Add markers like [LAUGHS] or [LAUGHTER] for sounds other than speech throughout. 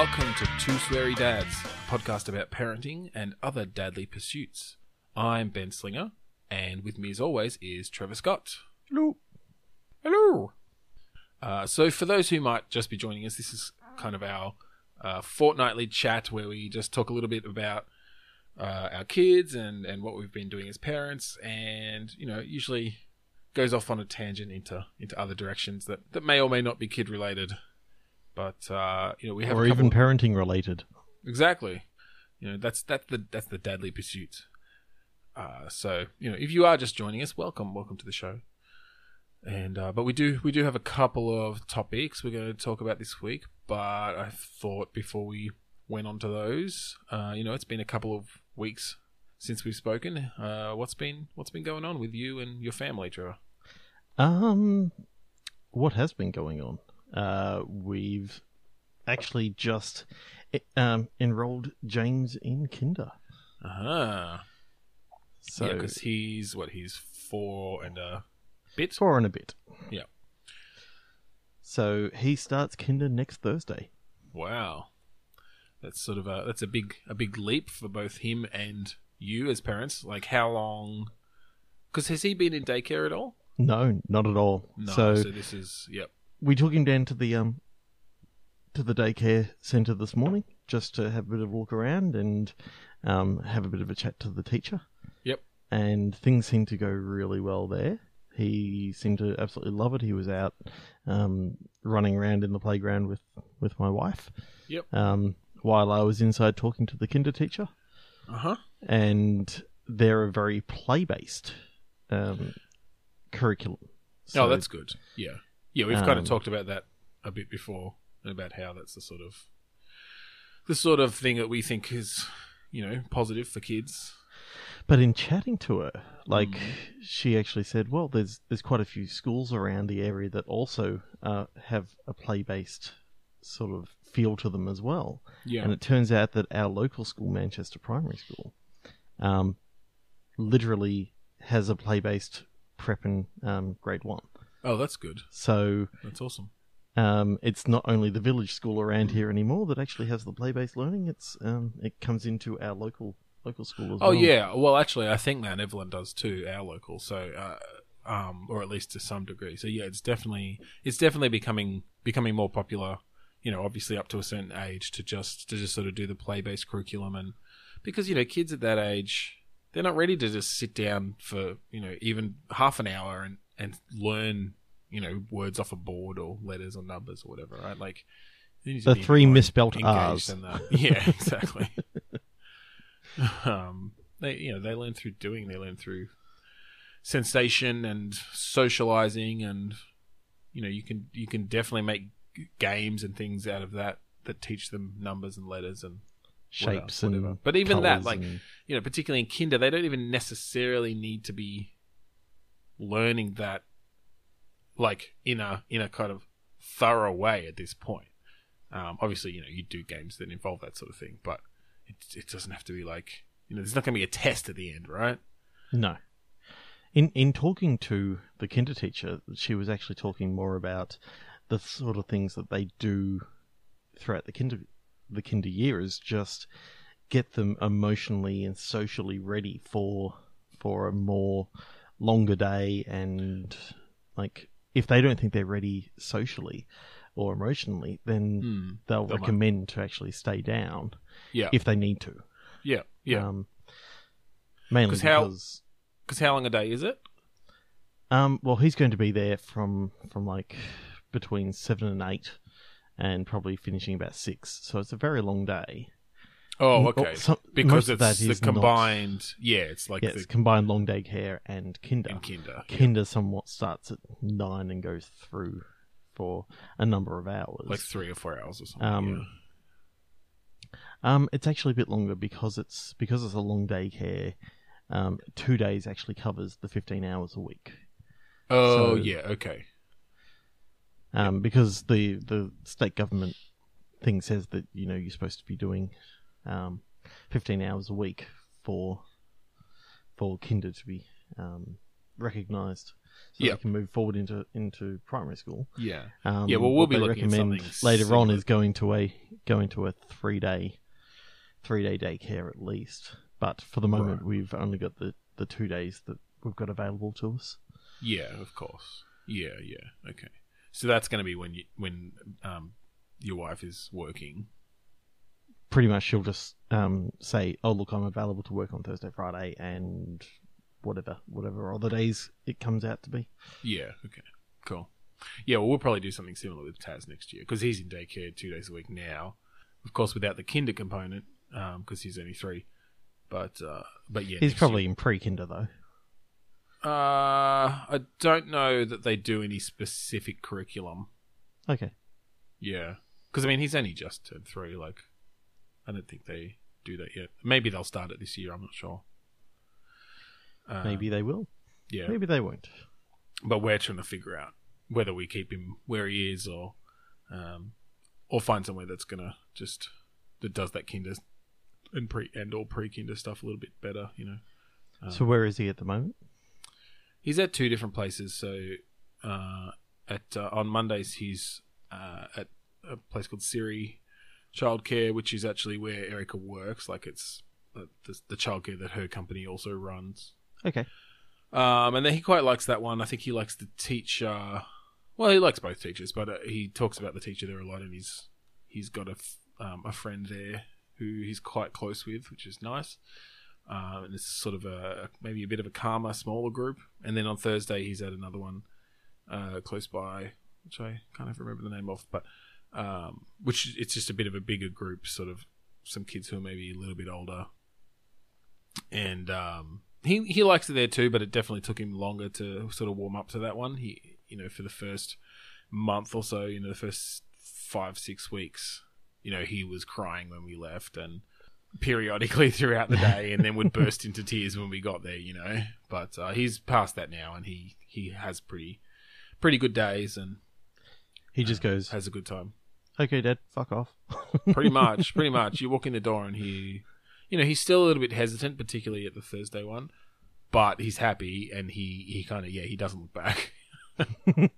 welcome to Two Sweary Dads, a podcast about parenting and other dadly pursuits. I'm Ben Slinger, and with me as always is Trevor Scott. Hello. Hello. Uh, so, for those who might just be joining us, this is kind of our uh, fortnightly chat where we just talk a little bit about uh, our kids and, and what we've been doing as parents, and you know, usually goes off on a tangent into into other directions that, that may or may not be kid related. But uh, you know, we have or even parenting related. Exactly. You know, that's that's the that's the deadly pursuit. Uh, so you know, if you are just joining us, welcome, welcome to the show. And uh, but we do we do have a couple of topics we're going to talk about this week. But I thought before we went on to those, uh, you know, it's been a couple of weeks since we've spoken. Uh, what's been what's been going on with you and your family, Trevor? Um, what has been going on? Uh, we've actually just um, enrolled James in Kinder. Uh-huh. So yeah, because he's what he's four and a bit. four and a bit. Yeah. So he starts Kinder next Thursday. Wow, that's sort of a that's a big a big leap for both him and you as parents. Like how long? Because has he been in daycare at all? No, not at all. No. so So, this is yep. We took him down to the um to the daycare centre this morning just to have a bit of a look around and um, have a bit of a chat to the teacher. Yep. And things seemed to go really well there. He seemed to absolutely love it. He was out um, running around in the playground with, with my wife. Yep. Um, while I was inside talking to the kinder teacher, Uh huh. and they're a very play based um, curriculum. oh, that's good. Yeah, yeah. We've kind Um, of talked about that a bit before about how that's the sort of the sort of thing that we think is you know positive for kids. But in chatting to her, like Mm. she actually said, "Well, there's there's quite a few schools around the area that also uh, have a play based sort of feel to them as well." Yeah. And it turns out that our local school, Manchester Primary School, um, literally has a play based prep and um, grade one. Oh, that's good. So That's awesome. um, it's not only the village school around here anymore that actually has the play based learning. It's um, it comes into our local local school as Oh well. Oh yeah, well actually I think Mount Evelyn does too, our local. So uh, um or at least to some degree. So yeah, it's definitely it's definitely becoming becoming more popular, you know, obviously up to a certain age to just to just sort of do the play-based curriculum and because you know, kids at that age they're not ready to just sit down for, you know, even half an hour and and learn, you know, words off a board or letters or numbers or whatever, right? Like they need to The three engaged R's. [LAUGHS] Yeah, exactly. [LAUGHS] um, they you know they learn through doing. They learn through sensation and socializing, and you know you can you can definitely make games and things out of that that teach them numbers and letters and shapes whatever. and But even that, like and- you know, particularly in kinder, they don't even necessarily need to be learning that like in a in a kind of thorough way at this point. Um, obviously, you know, you do games that involve that sort of thing, but it it doesn't have to be like you know, there's not going to be a test at the end, right? no. In in talking to the kinder teacher, she was actually talking more about the sort of things that they do throughout the kinder the kinder year is just get them emotionally and socially ready for for a more longer day and like if they don't think they're ready socially or emotionally then Hmm. they'll They might- recommend to actually stay down Yeah, if they need to yeah, yeah. um, mainly 'Cause how- because Because how long a day is it? Um, well, he's going to be there from from like between seven and eight, and probably finishing about six. So it's a very long day. Oh, okay. oh, some- because of it's that the is not- combined. Yeah, it's like yeah, the it's combined long day care and kinder. in kinder. yeah. Kinder somewhat starts at nine and goes through for a number of hours. like three or four hours or something. Um, yeah. Um, it's actually a bit longer because it's because it's a long day care. Um, two days actually covers the fifteen hours a week. Oh, so- yeah. Okay. um, because the the state government thing says that you know you're supposed to be doing um, 15 hours a week for for kinder to be um, recognised. so Yeah. they can move forward into into primary school. Yeah. Um, Yeah, well, we'll be looking at recommend something later on is going to a going to a three day three day daycare at least. But for the moment, Right. we've only got the the two days that we've got available to us. Yeah, of course. Yeah, yeah. Okay. So that's going to be when you when um your wife is working. Pretty much, she'll just um, say, "Oh, look, I'm available to work on Thursday, Friday, and whatever whatever other days it comes out to be." Yeah. Okay. Cool. Yeah. Well, we'll probably do something similar with Taz next year because he's in daycare two days a week now. Of course, without the kinder component, because he's only three. But uh, but yeah, He's probably in pre-kinder though. Uh, I don't know that they do any specific curriculum. Okay. Yeah, because I mean he's only just turned three. Like, I don't think they do that yet. Maybe they'll start it this year. I'm not sure. Uh, Maybe they will. yeah. Maybe they won't. but we're trying to figure out whether we keep him where he is or um, or find somewhere that's gonna just that does that kinder and pre and all pre kinder stuff a little bit better. You know, Um, so where is he at the moment? he's at two different places. So uh, at uh, on Mondays he's uh, at a place called Siri Childcare, which is actually where Erica works. Like it's uh, the, the childcare that her company also runs. Okay. Um, and then he quite likes that one. I think he likes the teacher. Well, he likes both teachers, but uh, he talks about the teacher there a lot, and he's he's got a f- um, a friend there who he's quite close with, which is nice. Um, and it's sort of a maybe a bit of a calmer, smaller group. And then on Thursday, he's at another one uh, close by, which I can't even remember the name of, but um, which it's just a bit of a bigger group, sort of some kids who are maybe a little bit older. And um, he he likes it there too, but it definitely took him longer to sort of warm up to that one. He you know for the first month or so, you know the first five six weeks, you know he was crying when we left and periodically [LAUGHS] throughout the day, and then would burst into tears when we got there. You know, but uh, he's past that now, and he he has pretty pretty good days and He just goes, has a good time. "Okay, Dad, fuck off." [LAUGHS] Pretty much, pretty much. You walk in the door and he, you know, he's still a little bit hesitant, particularly at the Thursday one, but he's happy and he he kind of yeah he doesn't look back. [LAUGHS]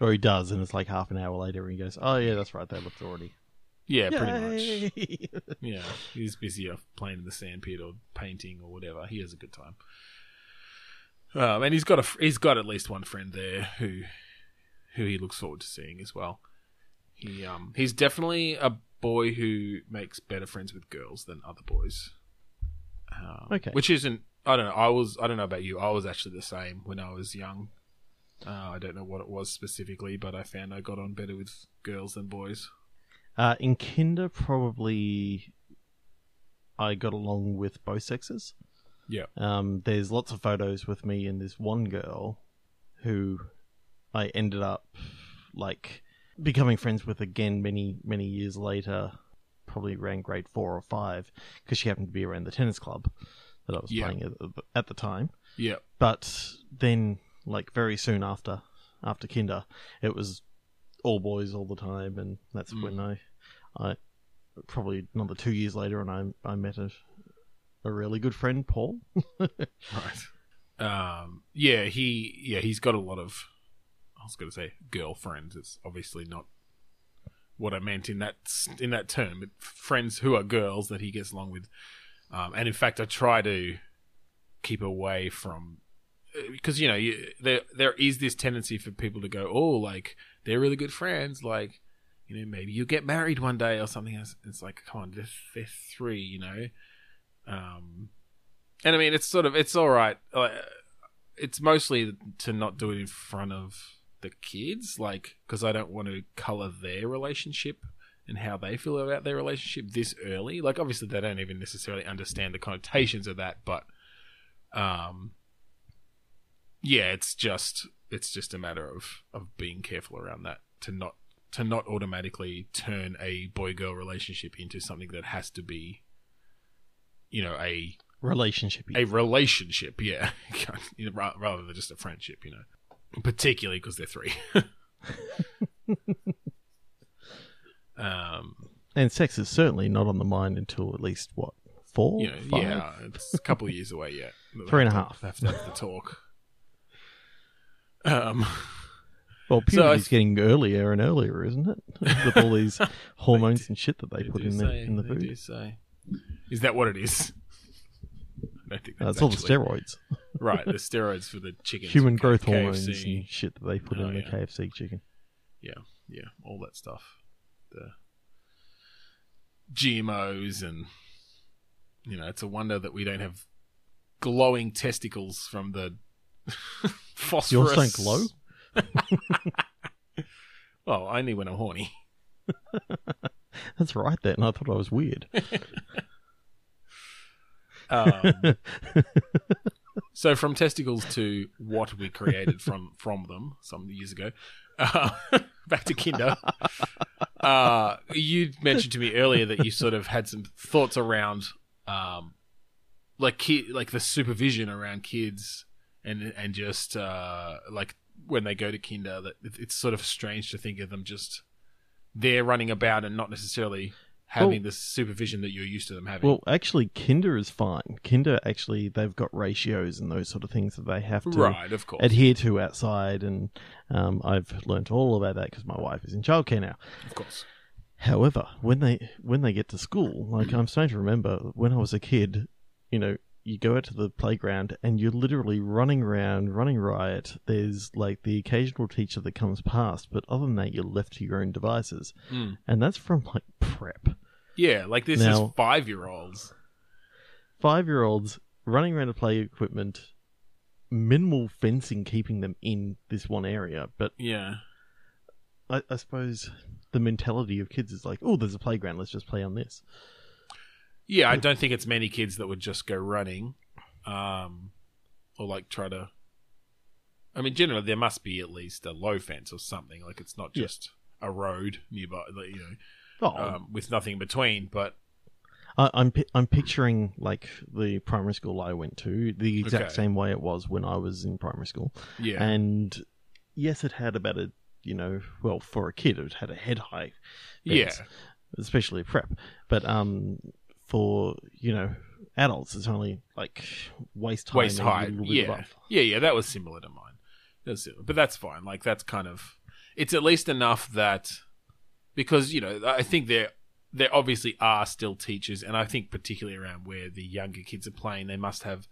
or he does, and it's like half an hour later, and he goes, "Oh yeah, that's right. That looks already." Yeah, pretty much. [LAUGHS] Yeah, he's busy off playing in the sandpit or painting or whatever. He has a good time. Um, and he's got a he's got at least one friend there who who he looks forward to seeing as well. He um he's definitely a boy who makes better friends with girls than other boys. Um, Okay. which isn't I don't know. I was I don't know about you. I was actually the same when I was young. Uh, I don't know what it was specifically, but I found I got on better with girls than boys. Uh, in kinder, probably I got along with both sexes. Yeah. Um, there's lots of photos with me and this one girl who I ended up like becoming friends with again many many years later, probably around grade four or five, because she happened to be around the tennis club that I was Yeah. playing at, at the time. Yeah. But then, like very soon after after kinder, it was all boys all the time, and that's Mm. when I, I probably another two years later, and I I met a a really good friend, Paul. [LAUGHS] Right. Um, yeah, he yeah he's got a lot of. I was going to say girlfriends. It's obviously not what I meant in that in that term. But friends who are girls that he gets along with, um, and in fact, I try to keep away from because you know you, there there is this tendency for people to go, oh, like they're really good friends, like you know maybe you'll get married one day or something. It's, it's like come on, they're, they're three, you know. Um, and I mean, it's sort of it's all right. Uh, it's mostly to not do it in front of the kids, like because I don't want to color their relationship and how they feel about their relationship this early. Like, obviously, they don't even necessarily understand the connotations of that, but um, yeah, it's just it's just a matter of of being careful around that to not to not automatically turn a boy girl relationship into something that has to be you know a Relationship. a relationship yeah You know, ra- rather than just a friendship you know particularly because they're three [LAUGHS] um and sex is certainly not on the mind until at least what four, you know yeah it's a couple of years away yet [LAUGHS] Three and a half. Have to- have the talk Um, Well, So puberty's getting earlier and earlier, isn't it? [LAUGHS] With all these hormones and shit that they, they put do in the in the food. do say. Is that what it is? [LAUGHS] Don't think that's it's all the steroids, [LAUGHS] Right, the steroids for the chickens. human growth hormones and shit that they put Oh, in the. KFC chicken. Yeah, yeah, all that stuff. The GMOs and you know, it's a wonder that we don't have glowing testicles from the [LAUGHS] phosphorus. Yours don't glow? well, only when I'm horny. That's right. Then I thought I was weird. Um, [LAUGHS] so from testicles to what we created from from them some years ago. Uh, [LAUGHS] back to Kinder. Uh, you mentioned to me earlier that you sort of had some thoughts around, um, like ki- like the supervision around kids, and and just uh, like when they go to Kinder, that it's sort of strange to think of them just there running about and not necessarily having Well- the supervision that you're used to them having. Well, actually, Kinder is fine. Kinder actually they've got ratios and those sort of things that they have to right, of course, adhere to outside, and um, I've learnt all about that because my wife is in childcare now. of course. However, when they when they get to school, like I'm starting to remember when I was a kid, you know, you go out to the playground and you're literally running around, running riot. There's like the occasional teacher that comes past, but other than that, you're left to your own devices, Mm. and that's from like prep. Yeah, like this Now- is five year olds. Five year olds running around to play equipment, minimal fencing keeping them in this one area, but Yeah. I, I suppose the mentality of kids is like, oh, there's a playground, let's just play on this. Yeah, I don't think it's many kids that would just go running, um, or like try to. I mean, generally there must be at least a low fence or something. Like it's not Yeah. just a road nearby, you know, Oh, um, with nothing in between. But I, I'm I'm picturing like the primary school I went to, the exact Okay. same way it was when I was in primary school. yeah, And yes, it had about a you know, well, for a kid, it had a head high, yeah, especially prep. But um, for you know adults, it's only like waist high, waist maybe a height. little bit Yeah, above. yeah, yeah. That was similar to mine. Similar. But that's fine. Like that's kind of. It's at least enough that because you know I think there there obviously are still teachers, and I think particularly around where the younger kids are playing, they must have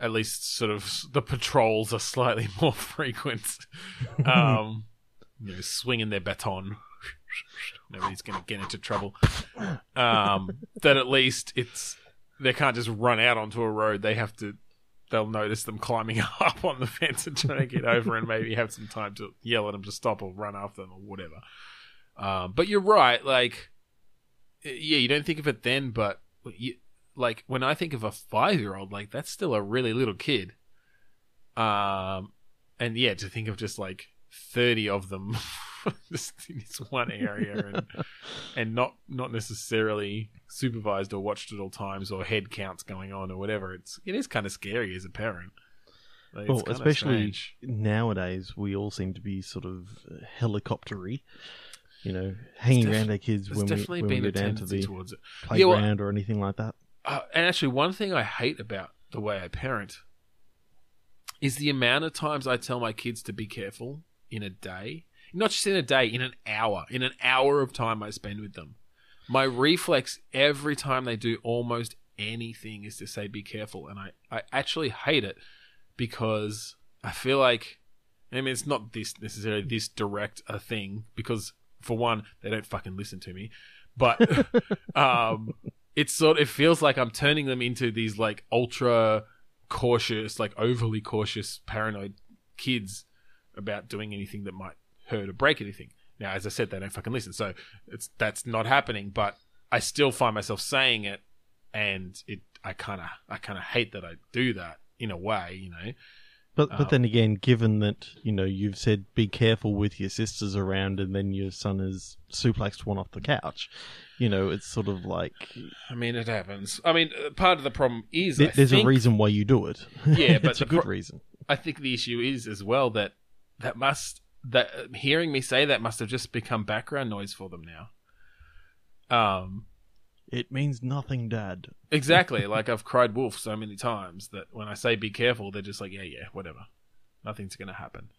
at least sort of the patrols are slightly [LAUGHS] more frequent. [LAUGHS] um, you know, swinging their baton. [LAUGHS] Nobody's going to get into trouble. Um, that at least it's they can't just run out onto a road. They have to. They'll notice them climbing [LAUGHS] up on the fence and trying to get over, and maybe have some time to yell at them to stop or run after them or whatever. Um, but you're right. Like, yeah, you don't think of it then, but you, like when I think of a five year old, like that's still a really little kid. Um, and yeah, to think of just like thirty of them [LAUGHS] just [LAUGHS] in this one area and and not not necessarily supervised or watched at all times or head counts going on or whatever. It's it is kind of scary as a parent. Like, Well, especially strange. nowadays, we all seem to be sort of helicoptery. You know, hanging def- around our kids when we, when we go down to the towards it. Yeah, well- playground or anything like that. Uh, and actually, one thing I hate about the way I parent is the amount of times I tell my kids to be careful in a day. Not just in a day, in an hour. In an hour of time I spend with them. My reflex every time they do almost anything is to say be careful. And I, I actually hate it because I feel like, I mean, it's not this necessarily this direct a thing because, for one, they don't fucking listen to me. But [LAUGHS] um, it's sort it feels like I'm turning them into these like ultra cautious, like overly cautious, paranoid kids about doing anything that might hurt or break anything. Now, as I said, they don't fucking listen, so it's that's not happening. But I still find myself saying it, and it I kind of I kind of hate that I do that in a way, you know. But but Um, then again, given that you know you've said be careful with your sisters around, and then your son is suplexed one off the couch, you know it's sort of like I mean, it happens. I mean, uh, part of the problem is th- there's think, a reason why you do it. Yeah, [LAUGHS] but it's a good pro- reason. I think the issue is as well that that must that hearing me say that must have just become background noise for them now. Um, It means nothing, Dad. [LAUGHS] exactly. like I've cried wolf so many times that when I say be careful, they're just like, yeah, yeah, whatever. Nothing's gonna happen.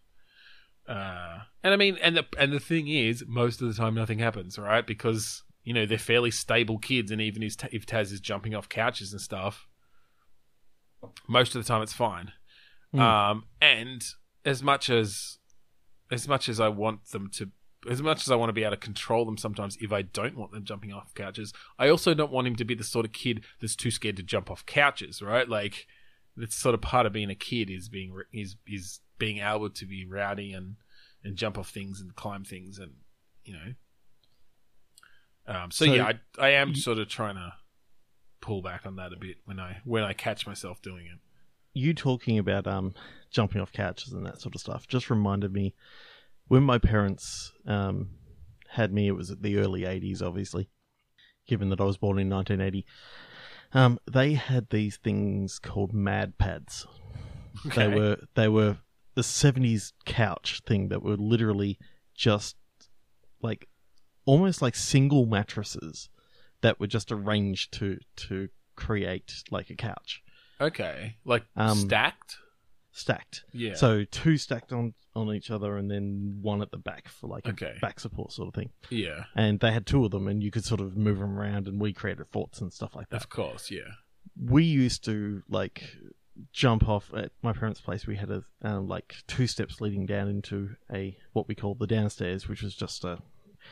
Uh, and I mean, and the and the thing is, most of the time nothing happens, right? Because you know they're fairly stable kids, and even if, if Taz is jumping off couches and stuff, most of the time it's fine. Mm. Um, and as much as as much as I want them to, as much as I want to be able to control them, sometimes if I don't want them jumping off couches, I also don't want him to be the sort of kid that's too scared to jump off couches, right? Like that's sort of part of being a kid is being is is being able to be rowdy and and jump off things and climb things and you know. Um, so, So yeah, I I am you- sort of trying to pull back on that a bit when I when I catch myself doing it. You talking about um jumping off couches and that sort of stuff just reminded me when my parents um had me it was at the early 80s obviously given that I was born in 1980 um they had these things called mad pads. They were they were the 70s couch thing that were literally just like almost like single mattresses that were just arranged to to create like a couch Okay, like Um, stacked. stacked Yeah. So two stacked on on each other, and then one at the back for like a Okay. back support sort of thing. yeah, And they had two of them, and you could sort of move them around, and we created forts and stuff like that. of course. Yeah. We used to like jump off at my parents' place. We had a um, like two steps leading down into a what we call the downstairs, which was just a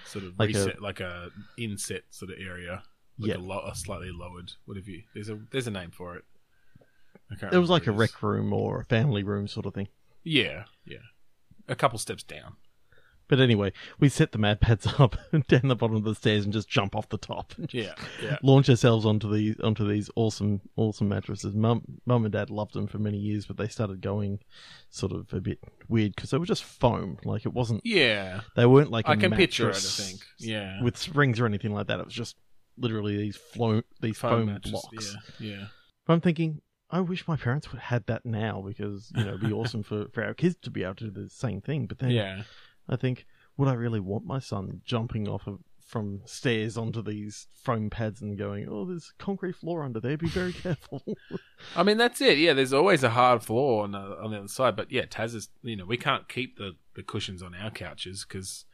Sort of Like a- like a inset sort of area. Like Yeah. a, lo- a slightly lowered. What have you? There's a there's a name for it. It was like a what it is. rec room or a family room sort of thing. Yeah, yeah. A couple steps down. But anyway, we set the mad pads [LAUGHS] up down the bottom of the stairs and just jump off the top. and just Yeah, yeah. launch ourselves onto these onto these awesome awesome mattresses. Mum, mum and dad loved them for many years, but they started going sort of a bit weird because they were just foam. Like it wasn't. Yeah, They weren't like a I can picture it. I think. Yeah, with springs or anything like that. It was just literally these flo- these foam, mattress, blocks. Yeah, yeah. But I'm thinking. I wish my parents would had that now because you know it'd be awesome for, for our kids to be able to do the same thing. But then Yeah, I think, would I really want my son jumping off of from stairs onto these foam pads and going, "Oh, there's concrete floor under there. Be very careful." [LAUGHS] I mean that's it. Yeah, there's always a hard floor on the on the other side, but yeah, Taz is. You know, we can't keep the the cushions on our couches because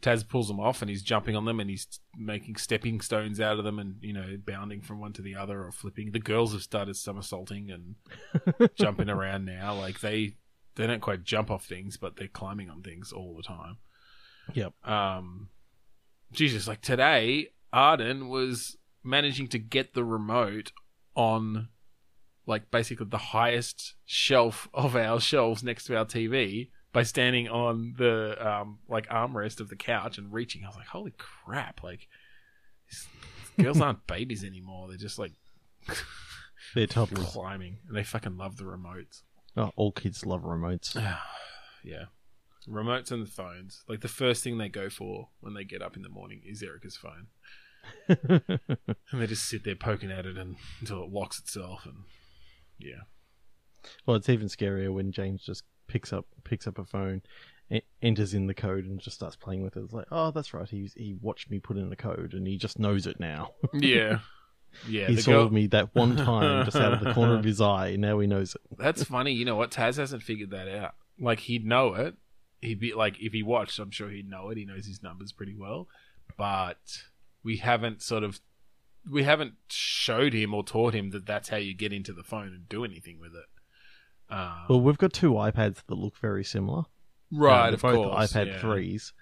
Taz pulls them off and he's jumping on them and he's making stepping stones out of them and you know bounding from one to the other or flipping. The girls have started somersaulting and [LAUGHS] jumping around now. Like they they don't quite jump off things, but they're climbing on things all the time. Yep. Um, Jesus, like today, Arden was managing to get the remote on, like basically the highest shelf of our shelves next to our TV by standing on the um like armrest of the couch and reaching. I was like, holy crap! Like, these girls [LAUGHS] aren't babies anymore. They're just like [LAUGHS] They're totally. climbing, and they fucking love the remotes. Oh, all kids love remotes. [SIGHS] yeah. Remotes and the phones. Like the first thing they go for when they get up in the morning is Erica's phone. [LAUGHS] And they just sit there poking at it and, until it locks itself and yeah. well, it's even scarier when James just picks up picks up a phone, enters in the code, and just starts playing with it. It's like, oh, that's right. He he watched me put in the code, and he just knows it now. [LAUGHS] Yeah. Yeah. he saw girl- me that one [LAUGHS] time, just out of the corner of his eye. Now he knows it. That's funny. You know what? Taz hasn't figured that out. Like he'd know it. He'd be like if he watched, I'm sure he'd know it. He knows his numbers pretty well. But we haven't sort of we haven't showed him or taught him that that's how you get into the phone and do anything with it. Um, Well, we've got two iPads that look very similar. right, Um, of both course. iPad yeah. threes.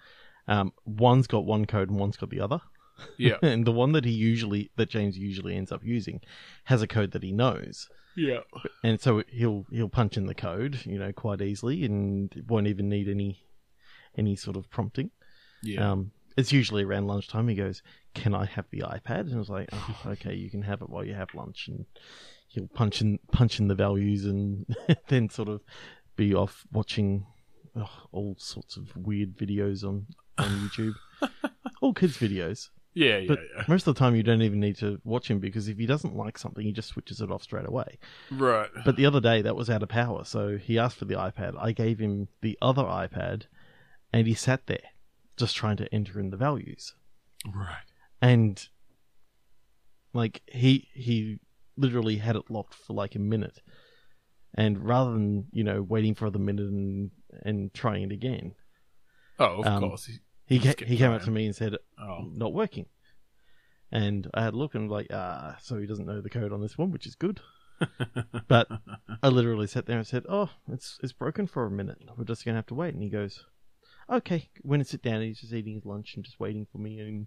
Um, one's got one code and one's got the other. Yeah, [LAUGHS] and the one that he usually that James usually ends up using has a code that he knows. yeah, and so he'll he'll punch in the code, you know, quite easily, and won't even need any any sort of prompting. yeah. Um, it's usually around lunchtime. He goes, "Can I have the iPad?" And I was like, "Oh, okay, you can have it while you have lunch." And he'll punch in punch in the values, and [LAUGHS] then sort of be off watching oh, all sorts of weird videos on on YouTube, [LAUGHS] all kids videos. yeah, yeah, But yeah. most of the time, you don't even need to watch him because if he doesn't like something, he just switches it off straight away. Right. But the other day, that was out of power, so he asked for the iPad. I gave him the other iPad, and he sat there just trying to enter in the values. Right. And like he he literally had it locked for like a minute, and rather than you know waiting for the minute and and trying it again, Oh, of Um, course. He- He ca- he came up to me and said, Oh, "Not working." And I had a look and like, ah, so he doesn't know the code on this one, which is good. [LAUGHS] But I literally sat there and said, "Oh, it's it's broken for a minute. We're just gonna have to wait." And he goes, "Okay." Went and sit down. He's just eating his lunch and just waiting for me. And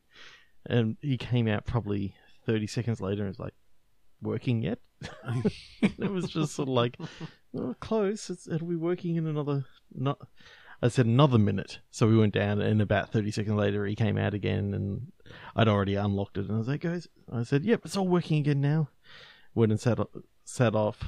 and he came out probably thirty seconds later and was like, "Working yet?" [LAUGHS] it was just sort of like, oh, "Close. It's, it'll be working in another not." I said another minute, so we went down, and about thirty seconds later, he came out again, and I'd already unlocked it, and I was like, "Guys," I said, "Yep, it's all working again now." Went and sat sat off,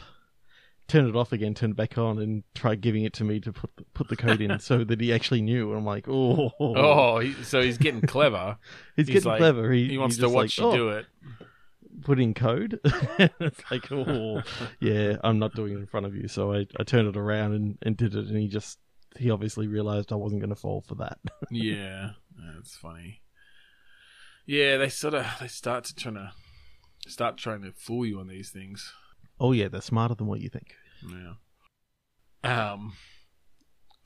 turned it off again, turned it back on, and tried giving it to me to put the, put the code in [LAUGHS] so that he actually knew. And I'm like, "Oh, oh, so he's getting clever. [LAUGHS] he's, he's getting like- clever. He, He wants to watch like, you "Oh, do it. Put in code. [LAUGHS] it's like, [LAUGHS] oh, yeah, I'm not doing it in front of you. So I, I turned it around and, and did it, and he just he obviously realized I wasn't going to fall for that. [LAUGHS] yeah, that's funny. Yeah, they sort of they start to trying to start trying to fool you on these things. oh yeah, they're smarter than what you think. Yeah. Um.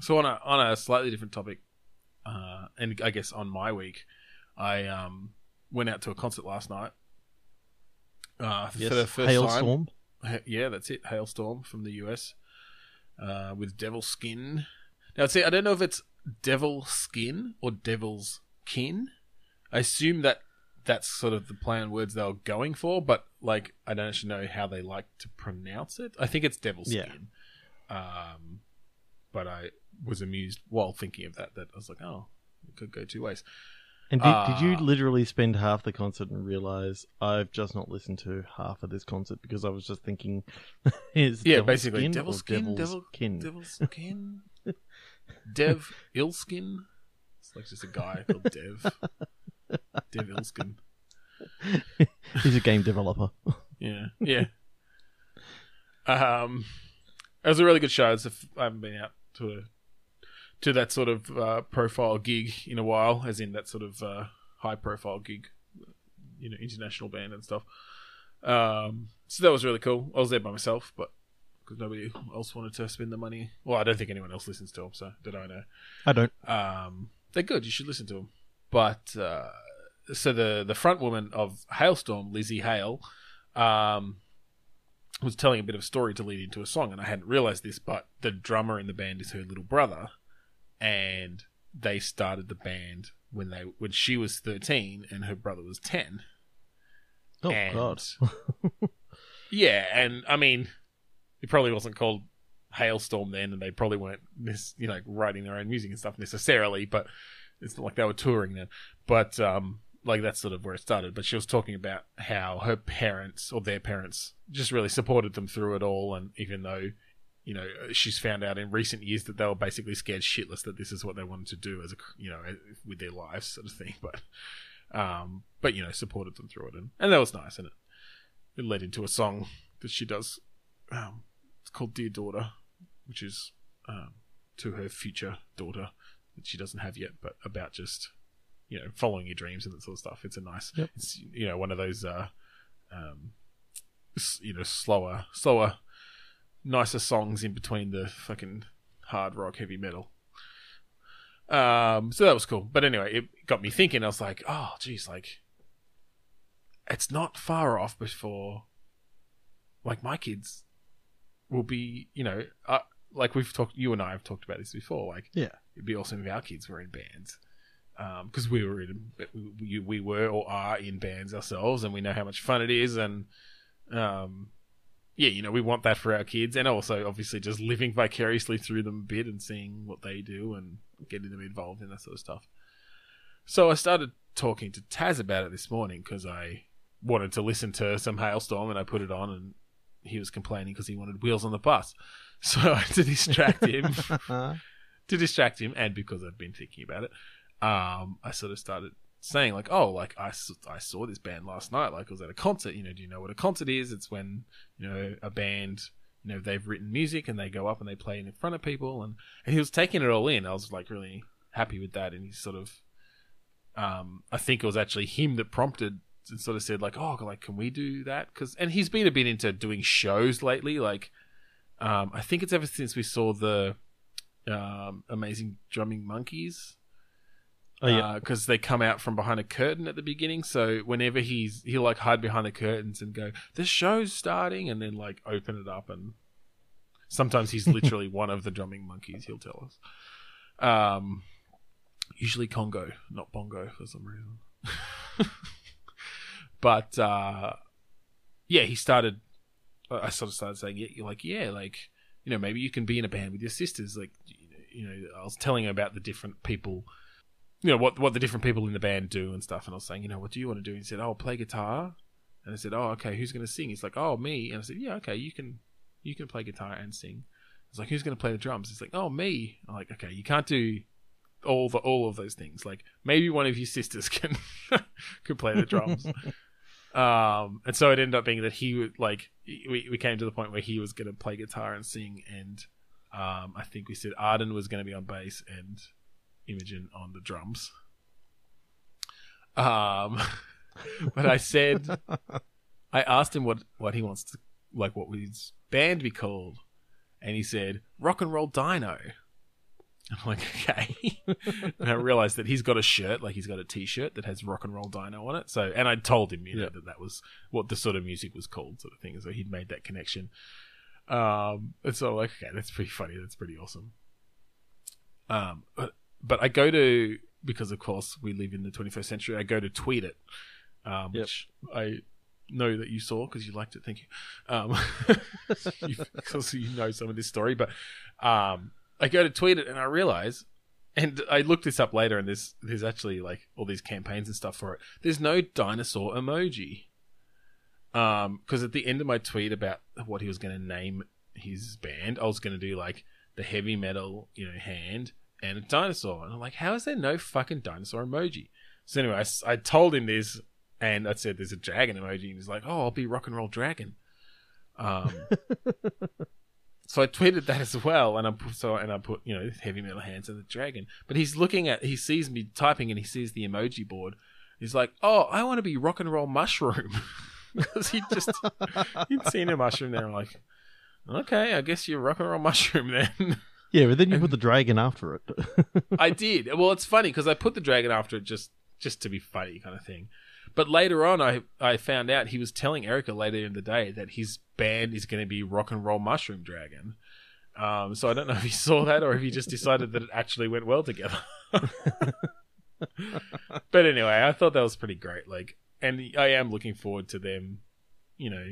So on a on a slightly different topic, uh, and I guess on my week, I um went out to a concert last night. Uh, for the first time. Halestorm. Ha- Yeah, that's it. Halestorm from the US uh, with Devil Skin. Now, see, I don't know if it's Devil Skin or Devil's Kin. I assume that that's sort of the play on words they were going for, but like I don't actually know how they like to pronounce it. I think it's Devil Skin. Yeah. Skin. Um, but I was amused while thinking of that. That I was like, oh, it could go two ways. And did, did you Ah. literally spend half the concert and realize I've just not listened to half of this concert because I was just thinking, [LAUGHS] is Yeah, Devil's basically, Skin Devil or Skin, Devil's Devil, Kin? Devil [LAUGHS] Skin, Dev Ilskin. It's like just a guy called Dev. Dev Ilskin. He's a game developer. [LAUGHS] Yeah, yeah. Um, it was a really good show. It's a f- I haven't been out to a to that sort of uh, profile gig in a while, as in that sort of uh, high profile gig, you know, international band and stuff. Um, so that was really cool. I was there by myself, but because nobody else wanted to spend the money. Well, I don't think anyone else listens to them, so that I know. I don't. Um, they're good. You should listen to them. But uh, so the the front woman of Halestorm, Lzzy Hale, um, was telling a bit of a story to lead into a song, and I hadn't realized this, but the drummer in the band is her little brother, and they started the band when they when she was thirteen and her brother was ten. Oh And- God. [LAUGHS] Yeah, and I mean, it probably wasn't called Halestorm then, and they probably weren't, this, you know, writing their own music and stuff necessarily. But it's not like they were touring then. But um, like that's sort of where it started. But she was talking about how her parents or their parents just really supported them through it all, and even though. You know, she's found out in recent years that they were basically scared shitless that this is what they wanted to do as a, you know, with their lives, sort of thing. [LAUGHS] But, um, but you know, supported them through it, and, and that was nice, and it it led into a song that she does. Um, it's called "Dear Daughter," which is um, to her future daughter that she doesn't have yet, but about just you know following your dreams and that sort of stuff. It's a nice, Yep. it's you know one of those uh, um, you know slower, slower, nicer songs in between the fucking hard rock, heavy metal. Um, so that was cool. But anyway, it got me thinking. I was like, oh, geez, like it's not far off before like my kids will be you know uh, like we've talked you and i have talked about this before like Yeah. it'd be awesome if our kids were in bands because we were in we, we were or are in bands ourselves and we know how much fun it is and um yeah you know we want that for our kids and also obviously just living vicariously through them a bit and seeing what they do and getting them involved in that sort of stuff. So i started talking to taz about it this morning because i wanted to listen to some Halestorm and i put it on and he was complaining because he wanted wheels on the bus. [LAUGHS] So to distract him. [LAUGHS] To distract him and because I'd been thinking about it, um, I sort of started saying like, oh, like I, I saw this band last night, like I was at a concert. You know, do you know what a concert is? It's when you know a band, you know, they've written music and they go up and they play in front of people, and and he was taking it all in. I was like really happy with that, and he sort of, um, I think it was actually him that prompted and sort of said like, oh, like can we do that? Because and he's been a bit into doing shows lately, like. Um, I think it's ever since we saw the um, Amazing Drumming Monkeys Oh, yeah. because they come out from behind a curtain at the beginning. So whenever he's he'll like hide behind the curtains and go, "The show's starting," and then like open it up and sometimes he's [LAUGHS] literally one of the drumming monkeys. He'll tell us. Um, usually Congo, not Bongo for some reason. [LAUGHS] but uh, yeah, he started. I sort of started saying, "Yeah, you're like, yeah, like you know, maybe you can be in a band with your sisters." Like, you know, I was telling him about the different people you know what what the different people in the band do and stuff. And I was saying, you know, what do you want to do? And he said, oh, play guitar. And I said, oh, okay, who's going to sing? He's like, oh, me. And I said, yeah, okay, you can you can play guitar and sing. I was like, who's going to play the drums? He's like, oh, me. I'm like, okay, you can't do all the all of those things. Like maybe one of your sisters [LAUGHS] can could play the drums. [LAUGHS] um, and so it ended up being that he would like we we came to the point where he was going to play guitar and sing, and um, I think we said Arden was going to be on bass and Imogen on the drums. Um, [LAUGHS] but I said, I asked him what, what he wants to, like, what would his band be called? And he said, Rock and Roll Dino. I'm like, [LAUGHS] okay. and I realized that he's got a shirt, like he's got a T-shirt that has Rock and Roll Dino on it. So, and I told him, you know, Yeah. that that was what the sort of music was called, sort of thing. So he'd made that connection. Um, and so I'm like, okay, that's pretty funny. That's pretty awesome. Um, but, but I go to because of course we live in the 21st century. I go to tweet it, um, Yep. which I know that you saw because you liked it. Thank you. Um, [LAUGHS] because you know some of this story, but um, I go to tweet it and I realize, and I looked this up later, and there's there's actually like all these campaigns and stuff for it. There's no dinosaur emoji. Um, because at the end of my tweet about what he was going to name his band, I was going to do like the heavy metal, you know, hand and a dinosaur, and I'm like, how is there no fucking dinosaur emoji? So anyway, I, I told him this, and I said there's a dragon emoji, and he's like, oh, I'll be rock and roll dragon. Um, [LAUGHS] so I tweeted that as well, and I put, so and I put you know heavy metal hands and the dragon. But he's looking at, he sees me typing, and he sees the emoji board. He's like, oh, I want to be rock and roll mushroom [LAUGHS] because he just he'd seen a mushroom there. I'm like, okay, I guess you're rock and roll mushroom then. [LAUGHS] Yeah, but then you put the dragon after it. [LAUGHS] I did. Well, it's funny because I put the dragon after it just just to be funny, kind of thing. But later on, I I found out he was telling Erica later in the day that his band is going to be Rock and Roll Mushroom Dragon. Um, so I don't know if he [LAUGHS] saw that or if he just decided that it actually went well together. [LAUGHS] but anyway, I thought that was pretty great. Like, and I am looking forward to them, you know,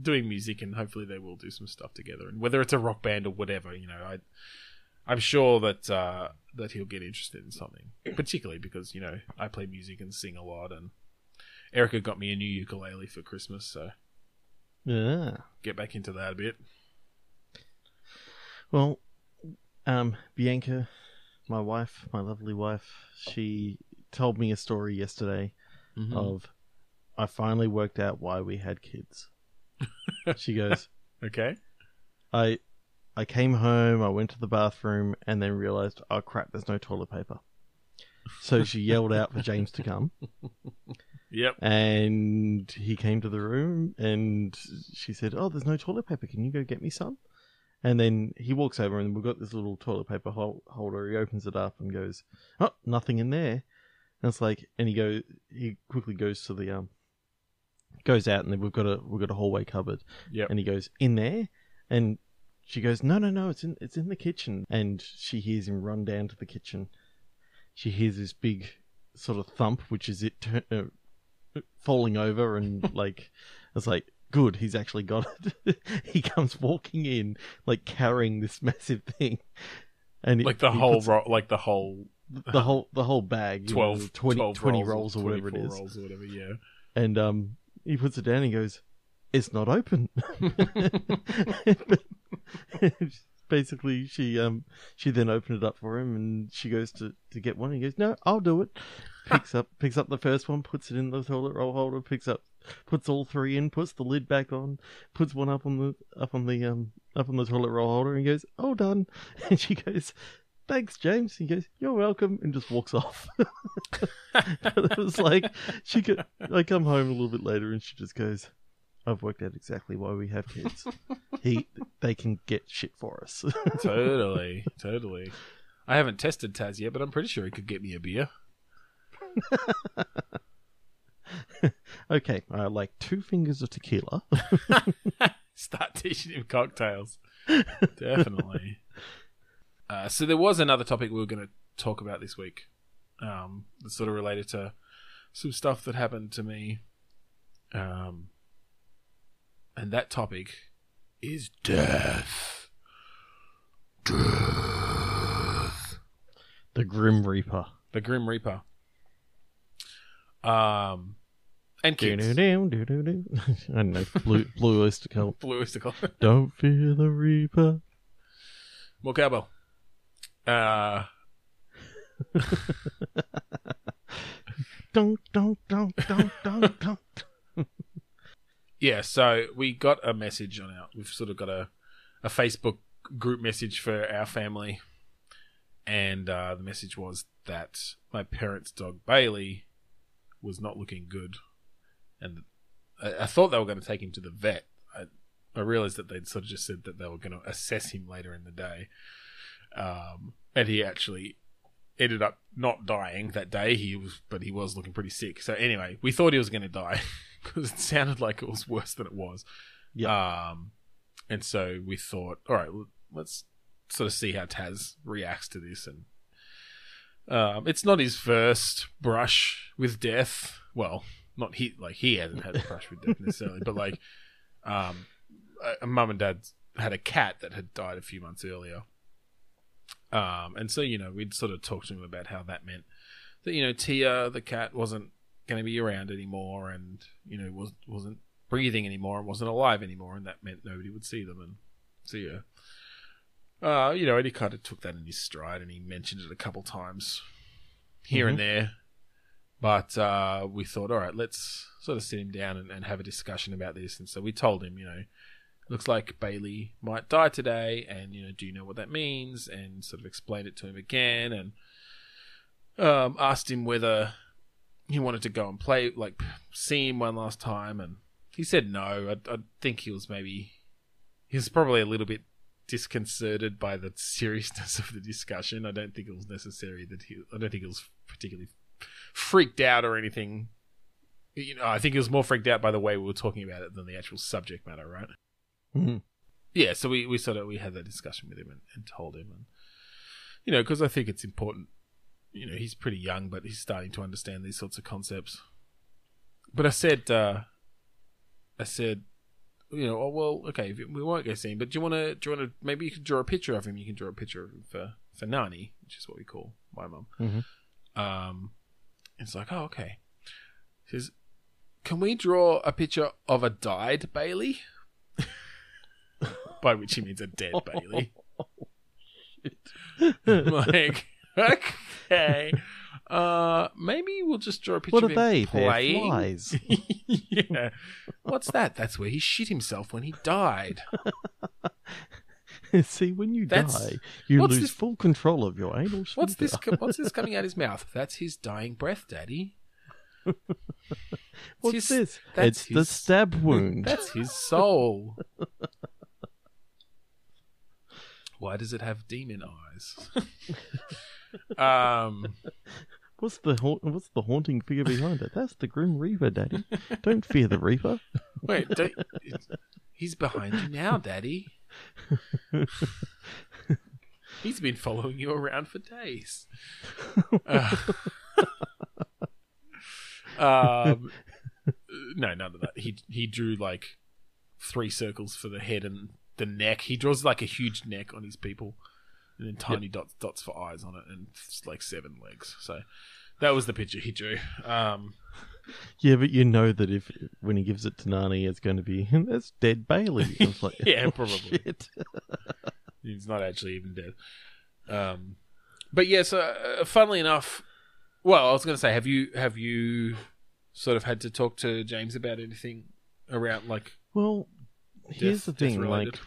doing music, and hopefully they will do some stuff together. And whether it's a rock band or whatever, you know, I I'm sure that uh, that he'll get interested in something, particularly because you know I play music and sing a lot, and Erica got me a new ukulele for Christmas, so yeah. get back into that a bit. Well, um, Bianca, my wife, my lovely wife, she told me a story yesterday Mm-hmm. of I finally worked out why we had kids. [LAUGHS] she goes, Okay, I I came home, I went to the bathroom, and then realized, oh crap, there's no toilet paper. So she yelled out for James to come, yep, and he came to the room, and she said, "Oh, there's no toilet paper. Can you go get me some?" And then he walks over, and we've got this little toilet paper hol- holder. He opens it up and goes, "Oh, nothing in there." And it's like, and he go, he quickly goes to the um, goes out, and then we've got a we've got a hallway cupboard, yep. and he goes in there? And she goes no no no it's in it's in the kitchen. And she hears him run down to the kitchen. She hears this big sort of thump which is it tur- uh, falling over and [LAUGHS] like it's like good he's actually got it. [LAUGHS] He comes walking in like carrying this massive thing. And like the whole puts ro- like the whole the whole the whole bag you know, 20, 12 20 rolls, rolls or whatever it is. rolls or whatever. Yeah, and um, he puts it down and he goes, "It's not open." [LAUGHS] Basically, she um she then opened it up for him, and she goes to, to get one. And he goes, "No, I'll do it." Picks up picks up the first one, puts it in the toilet roll holder, picks up puts all three in, puts the lid back on, puts one up on the up on the um up on the toilet roll holder, and goes, "All done." [LAUGHS] And she goes, "Thanks, James." He goes, "You're welcome," and just walks off. [LAUGHS] it was like she could. I come home a little bit later, and she just goes, "I've worked out exactly why we have kids. he, they can get shit for us." [LAUGHS] totally, totally. I haven't tested Taz yet, but I'm pretty sure he could get me a beer. Okay, uh, like two fingers of tequila. [LAUGHS] Start teaching him cocktails. Definitely. Uh, so there was another topic we were going to talk about this week. Um, that's sort of related to some stuff that happened to me. Um, and that topic is death. Death. the Grim Reaper. The Grim Reaper. Um, and kids. Do-do-do, do-do-do. [LAUGHS] I don't know. Blue, blue oyster cult. Blue Oyster Cult. Don't fear the Reaper. More cowbell. Uh, Dunk, dunk, dunk, dunk, dunk, dunk. yeah, so we got a message on our. We've sort of got a a Facebook group message for our family, and uh, the message was that my parents' dog Bailey was not looking good, and I, I thought they were going to take him to the vet. I, I realized that they'd sort of just said that they were going to assess him later in the day, um, and he actually ended up not dying that day. He was, but he was looking pretty sick. So anyway, we thought he was going to die [LAUGHS] because it sounded like it was worse than it was. Yeah. Um, and so we thought, all right, let's sort of see how Taz reacts to this. And um, it's not his first brush with death. Well, not he like he hasn't had a brush with death necessarily, but like, um, a, a mum and dad had a cat that had died a few months earlier. Um, and so you know we'd sort of talked to him about how that meant that you know Tia the cat wasn't going to be around anymore, and you know was wasn't breathing anymore and wasn't alive anymore, and that meant nobody would see them. And so yeah, uh, you know, and he kind of took that in his stride, and he mentioned it a couple times here and there. But uh, we thought, all right, let's sort of sit him down and, and have a discussion about this. And so we told him, you know, looks like Bailey might die today, and you know, do you know what that means? And sort of explained it to him again, and um, asked him whether he wanted to go and play, like see him one last time, and he said no. I, I think he was maybe he was probably a little bit disconcerted by the seriousness [LAUGHS] of the discussion. I don't think it was necessary that he. I don't think it was particularly freaked out or anything. You know, I think he was more freaked out by the way we were talking about it than the actual subject matter, right? Mhm. Yeah, so we, we sort of we had that discussion with him and, and told him, and you know, because I think it's important. You know, he's pretty young, but he's starting to understand these sorts of concepts. But I said, uh, I said, you know, oh, well, okay, we won't go see him, but do you want to? Do you want to? Maybe you can draw a picture of him. You can draw a picture of him for for Nani, which is what we call my mum. Mhm. Um, it's like, oh, okay. He says, can we draw a picture of a died Bailey? By which he means a dead [LAUGHS] Bailey. [LAUGHS] like, okay. Uh, maybe we'll just draw a picture What of are him they? They're playing. flies. [LAUGHS] yeah. What's that? That's where he shit himself when he died. See, when you That's- die, you what's lose this- full control of your anal. sphincter. What's this? co- What's this coming out of his mouth? That's his dying breath, Daddy. What's his- this? that's It's the his- stab wound. That's his soul. Why does it have demon eyes? [LAUGHS] um, What's the haunt, what's the haunting figure behind it? That's the Grim Reaper, Daddy. Don't fear the Reaper. [LAUGHS] wait, don't, he's behind you now, Daddy. [LAUGHS] He's been following you around for days. Uh, um, no, none of that. He he drew like three circles for the head and the neck. He draws like a huge neck on his people, and then tiny dots dots for eyes on it, and it's like seven legs. So that was the picture he drew. Um, [LAUGHS] Yeah, but you know that if when he gives it to Nani, it's going to be [LAUGHS] that's dead Bailey. [LAUGHS] Like, Yeah, oh, probably. He's not actually even dead. Um, but yeah, so uh, funnily enough, well, I was going to say, have you have you sort of had to talk to James about anything around like Well, here's the thing: like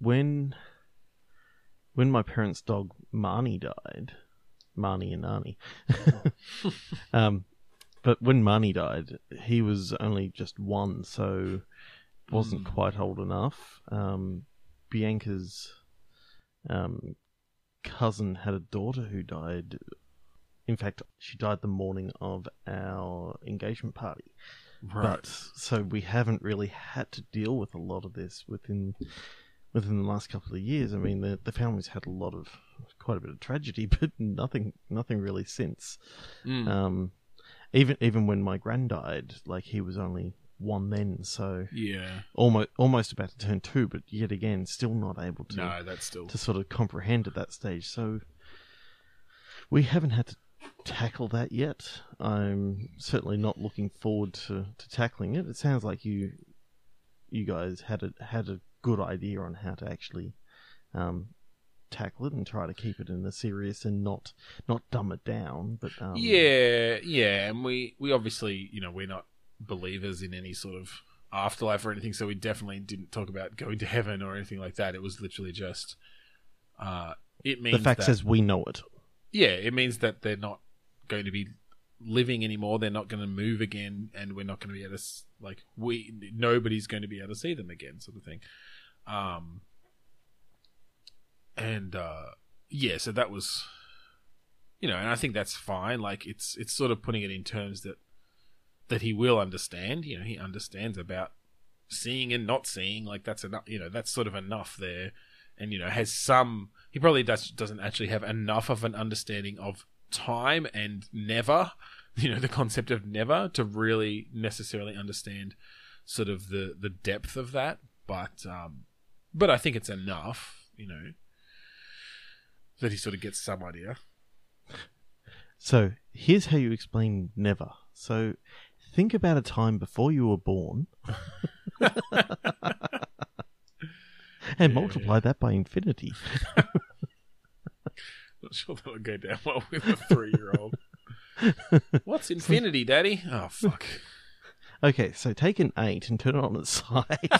when when my parents' dog Marnie died, Marnie and Nani. [LAUGHS] um, but when Marnie died, he was only just one, so wasn't Hmm. quite old enough. Um, Bianca's um, cousin had a daughter who died in fact, she died the morning of our engagement party. Right. But so we haven't really had to deal with a lot of this within within the last couple of years. I mean, the the family's had a lot of quite a bit of tragedy, [LAUGHS] but nothing nothing really since. Mm. Um, even even when my grand died, like he was only one then, so yeah. almost almost about to turn two, but yet again, still not able to No, that's still. to sort of comprehend at that stage. So we haven't had to tackle that yet. I'm certainly not looking forward to, to tackling it. It sounds like you you guys had a had a good idea on how to actually um, tackle it and try to keep it in the serious and not not dumb it down. But um, Yeah, yeah, and we we obviously you know we're not believers in any sort of afterlife or anything, so we definitely didn't talk about going to heaven or anything like that. It was literally just uh, it means the fact that, says we know it. yeah, it means that they're not going to be living anymore. They're not going to move again, and we're not going to be able to like we nobody's going to be able to see them again, sort of thing. Um, and uh, yeah, so that was, you know, and I think that's fine. Like it's it's sort of putting it in terms that that he will understand. You know, he understands about seeing and not seeing. Like that's enough. You know, that's sort of enough there. And you know, has some. He probably does doesn't actually have enough of an understanding of time and never. [LAUGHS] You know, the concept of never to really necessarily understand sort of the the depth of that. But um, but I think it's enough. You know, that he sort of gets some idea. So here's how you explain never. So think about a time before you were born [LAUGHS] [LAUGHS] and multiply that by infinity. Not sure that would go down well with a three year old. [LAUGHS] What's infinity, Daddy? Oh fuck. Okay, so take an 8 and turn it on its side. [LAUGHS]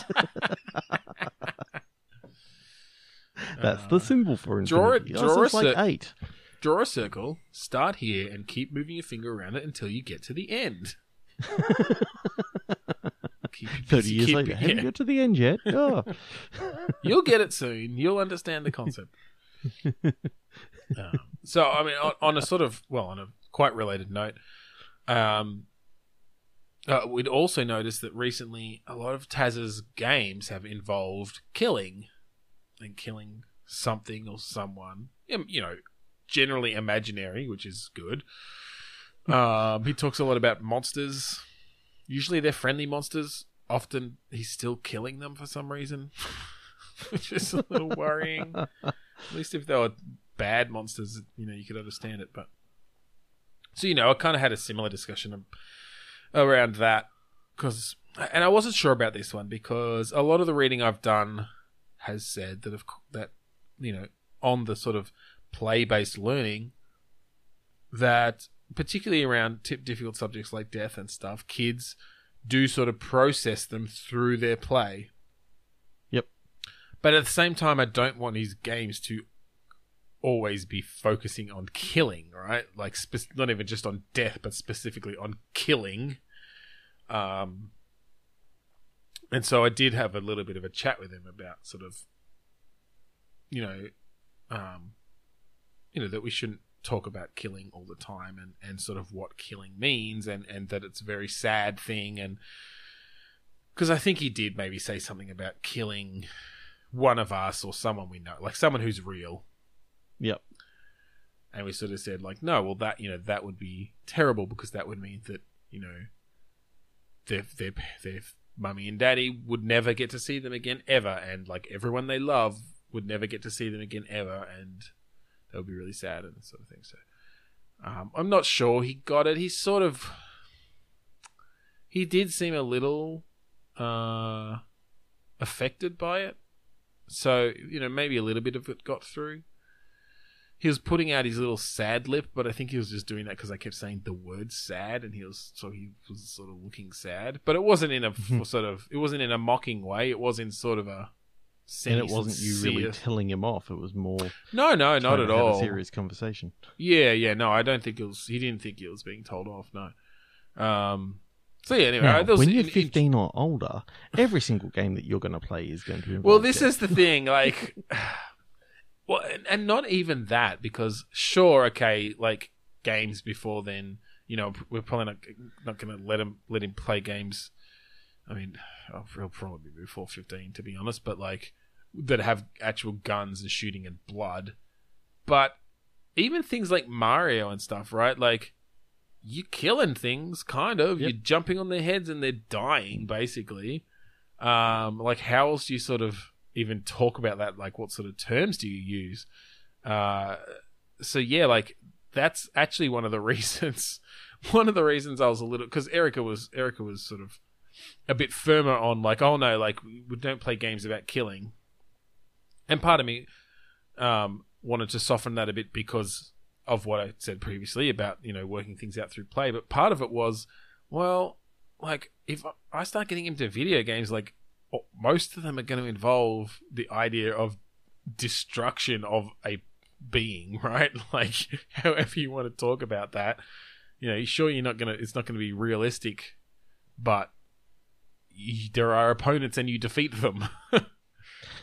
That's the uh, symbol for draw infinity. it- Oh, so draw it's a like cir- 8. Draw a circle, start here, and keep moving your finger around it until you get to the end. [LAUGHS] Keep- 30 years keep- later. yeah. Haven't got to the end yet. Oh. You'll get it soon. You'll understand the concept. Um, so, I mean, on, on a sort of, well, on a quite related note, um, uh, we'd also noticed that recently a lot of Taz's games have involved killing and killing something or someone. You know, generally imaginary, which is good. Um, he talks a lot about monsters. Usually they're friendly monsters. Often he's still killing them for some reason, [LAUGHS] which is a little worrying. At least if they were bad monsters, you know, you could understand it. But so you know, I kind of had a similar discussion around that because, and I wasn't sure about this one because a lot of the reading I've done has said that of that you know on the sort of play based learning that particularly around tip difficult subjects like death and stuff, kids do sort of process them through their play. Yep. But at the same time, I don't want these games to always be focusing on killing, right? Like spe- not even just on death, but specifically on killing. Um, and so I did have a little bit of a chat with him about sort of, you know, um, you know that we shouldn't talk about killing all the time and, and sort of what killing means and, and that it's a very sad thing and because I think he did maybe say something about killing one of us or someone we know, like someone who's real. Yep. And we sort of said like, no, well that you know that would be terrible because that would mean that you know their their their mummy and daddy would never get to see them again ever, and like everyone they love would never get to see them again ever, and that would be really sad and sort of thing. So um, I'm not sure he got it. He sort of he did seem a little uh, affected by it. So you know maybe a little bit of it got through. He was putting out his little sad lip, but I think he was just doing that because I kept saying the word sad, and he was so he was sort of looking sad. But it wasn't in a [LAUGHS] sort of it wasn't in a mocking way. It was in sort of a And it wasn't you really telling him off. It was more no, no, not at all. a serious conversation. Yeah, yeah, no, I don't think it was. He didn't think he was being told off. No. Um. So yeah. Anyway, Now, was when you're in- in- 15 or older, every single game that you're going to play is going to involve Well, this death. is the thing, like, [LAUGHS] [SIGHS] well, and, and not even that because sure, okay, like games before then, you know, we're probably not not going to let him let him play games. I mean, he'll probably be before fifteen, to be honest. But like that have actual guns and shooting and blood. But even things like Mario and stuff, right? Like you're killing things, kind of. Yep. You're jumping on their heads and they're dying, basically. Um, like how else do you sort of even talk about that? Like what sort of terms do you use? Uh, so yeah, like that's actually one of the [LAUGHS] reasons. One of the reasons I was a little because Erica was Erica was sort of a bit firmer on like, oh no, like we don't play games about killing. And part of me um, wanted to soften that a bit because of what I said previously about you know working things out through play. But part of it was, well, like if I start getting into video games, like most of them are going to involve the idea of destruction of a being, [LAUGHS] right? Like however you want to talk about that. You know, sure you're not gonna. It's not going to be realistic, but you, there are opponents and you defeat them. [LAUGHS]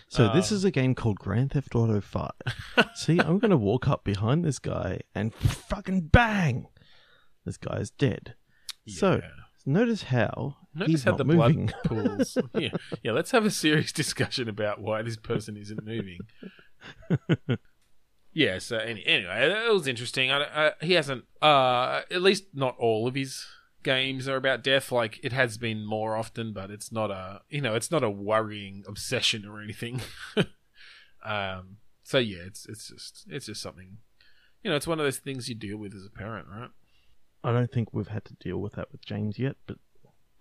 So this Um, is a game called Grand Theft Auto 5. [LAUGHS] See, I'm going to walk up behind this guy and fucking bang! This guy is dead. So, notice how Notice he's how not the moving. blood [LAUGHS] pools. yeah, yeah. Let's have a serious [LAUGHS] discussion about why this person isn't moving. [LAUGHS] yeah. So any, anyway, it was interesting. I, I, he hasn't. Uh, at least not all of his games are about death. Like it has been more often, but it's not a. You know, it's not a worrying obsession or anything. um. So yeah, it's it's just it's just something. You know, it's one of those things you deal with as a parent, right? I don't think we've had to deal with that with James yet, but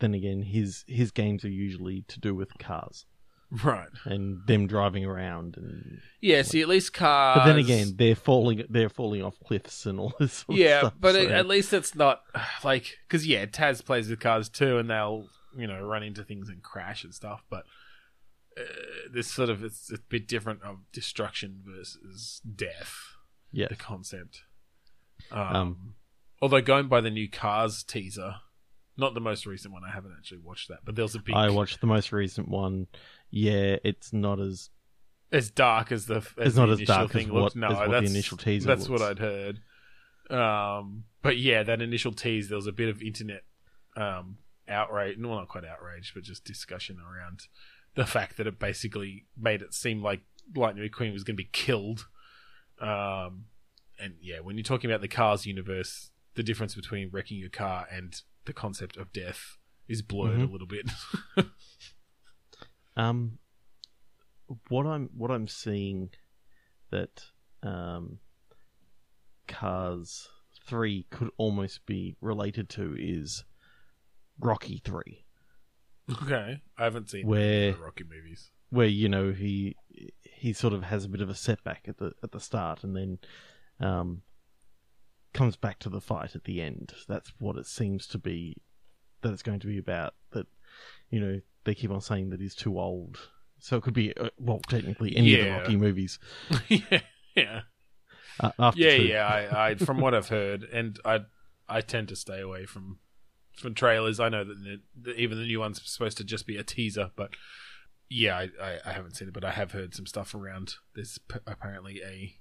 then again, his his games are usually to do with cars Right. and them driving around and Yeah. See, at least cars. but then again, they're falling they're falling off cliffs and all this sort of yeah, stuff. but so- at- at least it's not [SIGHS] like because yeah, Taz plays with cars too, and they'll you know run into things and crash and stuff. But uh, this sort of it's a bit different of destruction versus death. yeah. The concept. Um, Um, although going by the new Cars teaser, not the most recent one. I haven't actually watched that, but there was a big. I watched the most recent one. Yeah, it's not as as dark as the as It's the not as initial dark as thing what-. No, as what the that's initial teaser That's what. I'd heard. Um, but yeah, that initial tease, there was a bit of internet um, outrage. Well, not quite outrage, but just discussion around the fact that it basically made it seem like Lightning McQueen was going to be killed. Um, and yeah, when you're talking about the Cars universe, the difference between wrecking your car and the concept of death is blurred Mhm. a little bit. Um, what I'm what I'm seeing that um, Cars Three could almost be related to is Rocky Three, okay, I haven't seen Where- the Rocky movies. where you know he he sort of has a bit of a setback at the at the start, and then um, comes back to the fight at the end. That's what it seems to be that it's going to be about. That you know they keep on saying that he's too old. So it could be, uh, well, technically any of the Rocky movies. [LAUGHS] yeah, yeah. Uh, after yeah, two. yeah. I, I, from what I've heard, and I, I tend to stay away from from trailers. I know that the, the, even the new one's supposed to just be a teaser, but yeah, I, I, I haven't seen it, but I have heard some stuff around. There's p- apparently a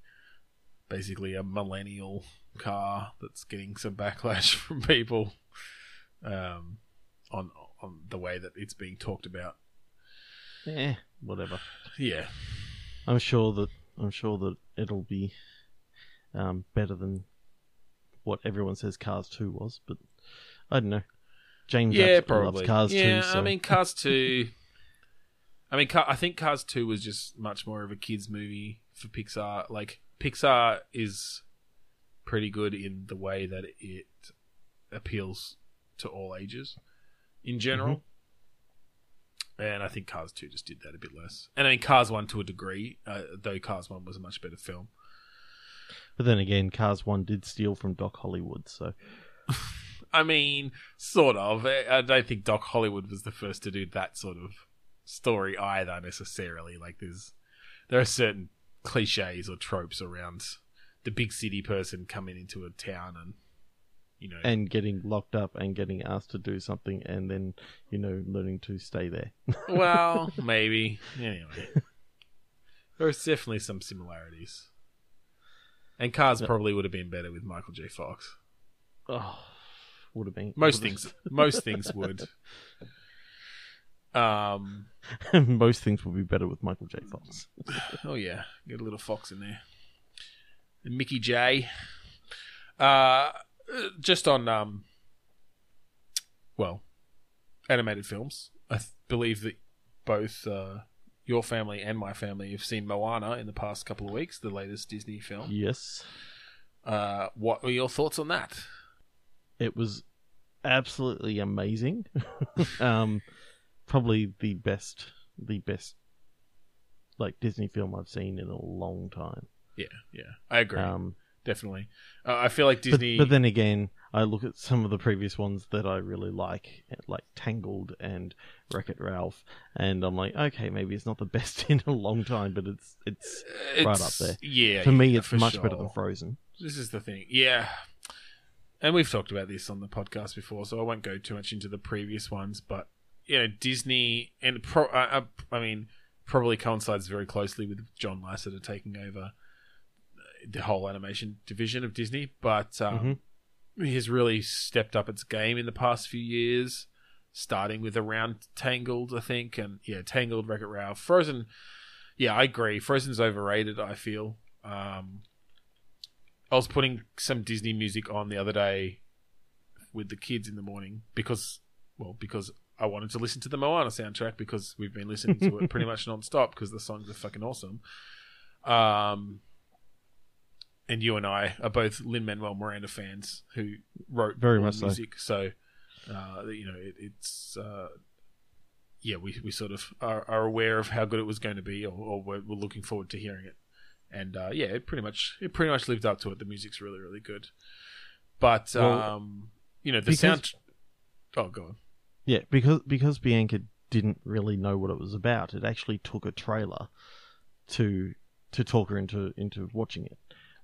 basically a millennial car that's getting some backlash [LAUGHS] from people um, on on the way that it's being talked about. Yeah, whatever. Yeah, I'm sure that I'm sure that it'll be um, better than what everyone says Cars Two was, but I don't know. James yeah, absolutely probably. loves Cars yeah, Two. So. I mean, Cars [LAUGHS] Two. I mean, I think Cars Two was just much more of a kids' movie for Pixar. Like Pixar is pretty good in the way that it appeals to all ages in general. Mm-hmm. And I think Cars 2 just did that a bit less. And I mean, Cars 1 to a degree, uh, though Cars 1 was a much better film. but then again, Cars One did steal from Doc Hollywood, so [LAUGHS] I mean, sort of. I I don't think Doc Hollywood was the first to do that sort of story either, necessarily. Like, there's there are certain cliches or tropes around the big city person coming into a town and you know and getting locked up and getting asked to do something, and then you know learning to stay there. [LAUGHS] well maybe anyway there's definitely some similarities And Cars probably would have been better with Michael J. Fox. Oh, would have been Most things, most things would. [LAUGHS] Um. [LAUGHS] most things will be better with Michael J. Fox. [SIGHS] Oh yeah, get a little Fox in there. And Mickey J. Uh, just on um. Well, animated films. I th- believe that both uh, your family and my family have seen Moana in the past couple of weeks, the latest Disney film. Yes, Uh, what were your thoughts on that? it was absolutely amazing. [LAUGHS] um, probably the best, the best, like Disney film I've seen in a long time. Yeah, yeah, I agree. Um, Definitely. Uh, I feel like Disney. but then again, I look at some of the previous ones that I really like, like Tangled and Wreck It Ralph, and I'm like, okay, maybe it's not the [LAUGHS] best in a long time, but it's it's right up there. Yeah, for me, yeah, it's for much better than. Frozen. This is the thing. Yeah. And we've talked about this on the podcast before, so I won't go too much into the previous ones, but you know, Disney and pro- uh, uh, I mean, probably coincides very closely with John Lasseter taking over the whole animation division of Disney, but um, he has really stepped up its game in the past few years, starting with around Tangled, I think, and yeah, Tangled, Wreck It Ralph, Frozen. Yeah, I agree. Frozen's overrated. I feel. Um, I was putting some Disney music on the other day with the kids in the morning because, well, because I wanted to listen to the Moana soundtrack because we've been listening to it pretty much [LAUGHS] non-stop because the songs are fucking awesome. Um, and you and I are both Lin Manuel Miranda fans who wrote Very much the so. music, so uh, you know it, it's uh, yeah we we sort of are, are aware of how good it was going to be, or, or we're, we're looking forward to hearing it. And uh, yeah, it pretty much it pretty much lived up to it. The music's really really good, but Well, um, you know the because- sound. Oh, go on. Yeah, because because Bianca didn't really know what it was about. It actually took a trailer to to talk her into into watching it.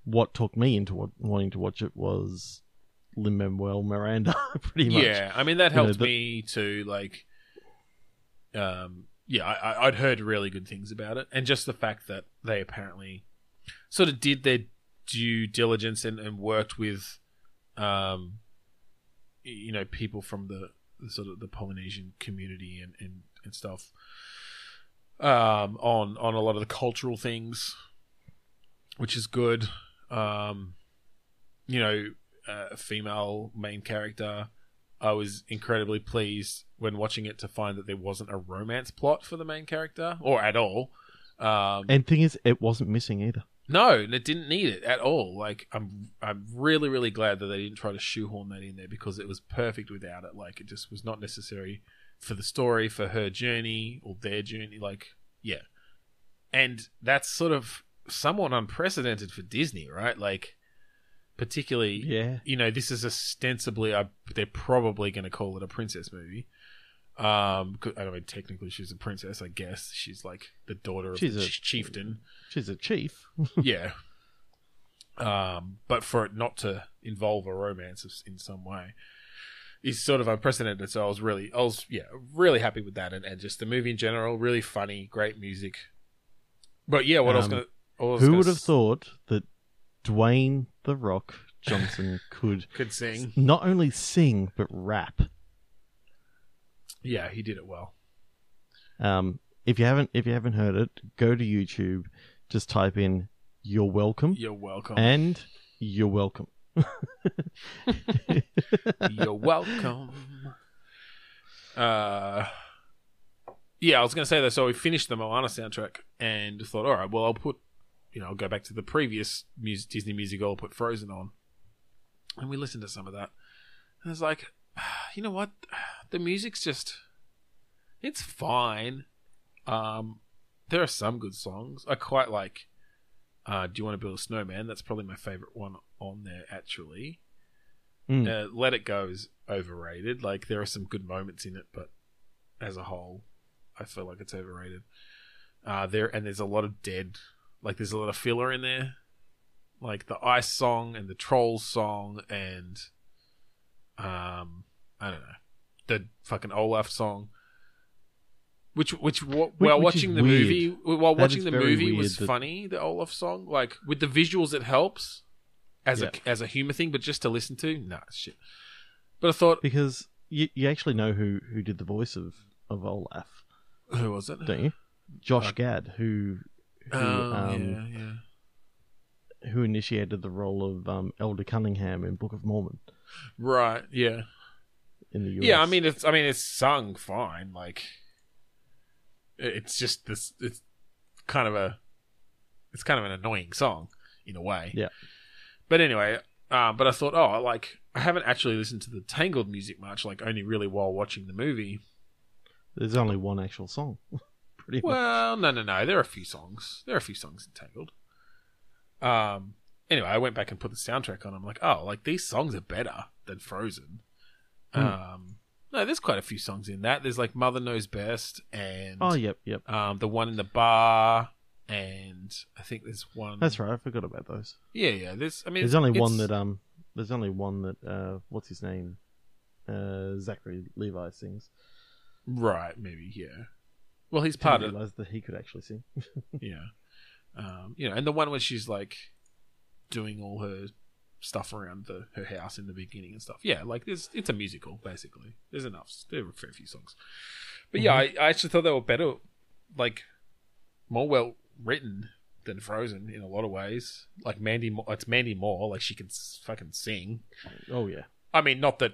What took me into wa- wanting to watch it was Lin Manuel Miranda, [LAUGHS] pretty much. Yeah, I mean that You know, helped the- me to like, um, yeah, I, I'd heard really good things about it, and just the fact that they apparently sort of did their due diligence and, and worked with, um, you know, people from the sort of the Polynesian community and and, and stuff, um, on on a lot of the cultural things, which is good. Um, you know, uh, female main character. I was incredibly pleased when watching it to find that there wasn't a romance plot for the main character or at all. Um, And thing is, it wasn't missing either. No, and it didn't need it at all. Like I'm, I'm really, really glad that they didn't try to shoehorn that in there because it was perfect without it. Like it just was not necessary for the story, for her journey or their journey. Like yeah, and that's sort of somewhat unprecedented for Disney, right? Like particularly Yeah. you know, this is ostensibly, uh, they're probably going to call it a princess movie. Um, 'cause- I mean, technically she's a princess, I guess. She's like the daughter of She's the a- ch- chieftain. She's a chief. [LAUGHS] yeah. Um, but for it not to involve a romance in some way is sort of unprecedented. So I was really, I was, yeah, really happy with that. And, and just the movie in general, really funny, great music. But yeah, what I was Um, going to, Who would have thought that Dwayne the Rock Johnson [LAUGHS] could could sing? not only sing but rap? Yeah, he did it well. Um, if you haven't if you haven't heard it, go to YouTube, just type in "You're welcome" You're welcome. and "You're welcome." [LAUGHS] You're welcome. Uh, yeah, I was going to say that. So we finished the Moana soundtrack and thought, all right, well, I'll put, you know, I'll go back to the previous music, Disney music. I'll put Frozen on, and we listened to some of that. And it's like, [SIGHS] you know what? [SIGHS] The music's just, it's fine. Um, there are some good songs. I quite like. Uh, Do you want to build a snowman? That's probably my favorite one on there, actually. Mm. Uh, Let It Go is overrated. Like there are some good moments in it, but as a whole, I feel like it's overrated. Uh, there and there's a lot of dead. Like there's a lot of filler in there, like the ice song and the trolls song and um I don't know the fucking Olaf song. Which, which, while which watching the weird. movie, while That watching the movie was that- funny. The Olaf song, like with the visuals, it helps. as Yeah. a as a humor thing, but just to listen to, nah, shit. But I thought, Because you, you actually know who, who did the voice of, of Olaf, who was it? don't you? Josh Uh, Gad, who who, Oh, um, yeah, yeah. who initiated the role of um, Elder Cunningham in Book of Mormon Right, yeah. in the US. Yeah, I mean it's I mean it's sung fine. Like it's just this it's kind of a it's kind of an annoying song in a way. Yeah. But anyway, uh, but I thought, oh, like I haven't actually listened to the Tangled music much, like only really while watching the movie. there's only one actual song. [LAUGHS] Pretty much. Well, no, no, no. There are a few songs. There are a few songs in Tangled. Um. Anyway, I went back and put the soundtrack on. I'm like, oh, like these songs are better than Frozen. Hmm. Um. No, there's quite a few songs in that. There's like Mother Knows Best and Oh, yep, yep. um the one in the bar and I think there's one. That's right. I forgot about those. Yeah, yeah. There's. I mean, There's it's- only one that um. There's only one that uh. What's his name? Uh, Zachary Levi sings. Right. Maybe. Yeah. Well, he's part Didn't of. realize that he could actually sing. [LAUGHS] Yeah. Um, you know, and the one where she's like doing all her stuff around the her house in the beginning and stuff. Yeah, like there's it's a musical basically. There's enough. There are a fair few songs, but yeah, I, I actually thought they were better, like more well written than Frozen in a lot of ways. Like Mandy, it's Mandy Moore. Like she can fucking sing. oh yeah. I mean, not that.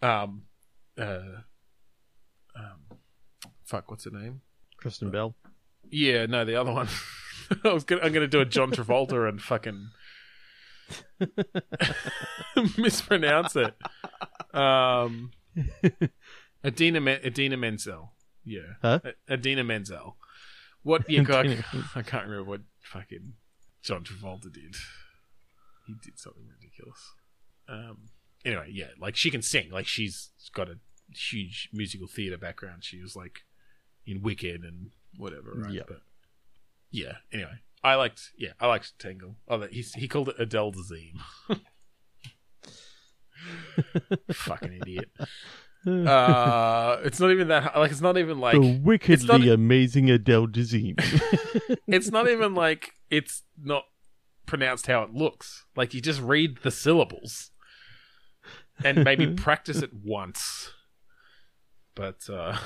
Um, uh, um, fuck, what's her name? Kristen Bell. Yeah, no, the other one. [LAUGHS] I was gonna, I'm going to do a John Travolta and fucking [LAUGHS] mispronounce it. Um, Idina Men- Idina Menzel. Yeah, Huh? A- Idina Menzel. What? Yeah, God, Idina [LAUGHS] I can't remember what fucking John Travolta did. He did something ridiculous. Um. Anyway, yeah, like she can sing. Like she's got a huge musical theater background. She was like in Wicked and whatever, right? Yeah. But yeah. Anyway, I liked. Yeah, I liked Tangle. Oh, that- he he called it Adele Dazeem. [LAUGHS] Fucking idiot. Uh, it's not even that. Like, it's not even like. the wickedly not- amazing Adele Dazeem. [LAUGHS] It's not even like it's not pronounced how it looks. Like you just read the syllables and maybe [LAUGHS] practice it once. But uh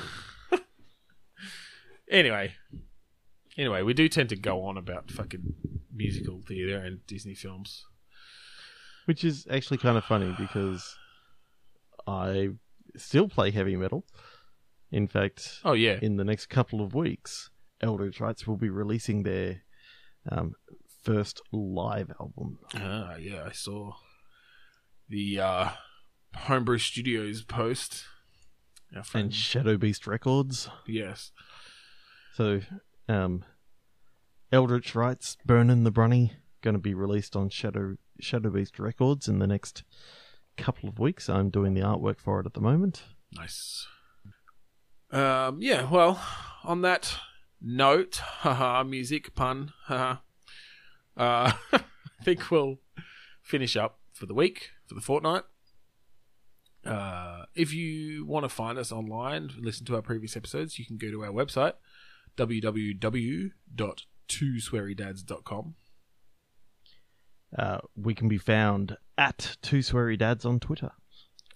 anyway, anyway, we do tend to go on about fucking musical theater and Disney films. Which is actually kind of funny because I still play heavy metal. In fact, Oh yeah, in the next couple of weeks, Eldritch Rights will be releasing their um, first live album. ah yeah, I saw the uh Homebrew Studios post. And Shadow Beast Records. yes, So, um, Eldritch Rights, Burnin' the Brunny, going to be released on Shadow Shadow Beast Records in the next couple of weeks. I'm doing the artwork for it at the moment. Nice. Um, yeah, well, on that note, [LAUGHS] haha, music pun, haha. Uh, [LAUGHS] I think we'll finish up for the week, for the fortnight. Uh, if you want to find us online, listen to our previous episodes, you can go to our website, www.twoswearydads.com. Uh, we can be found at Two Sweary Dads on Twitter.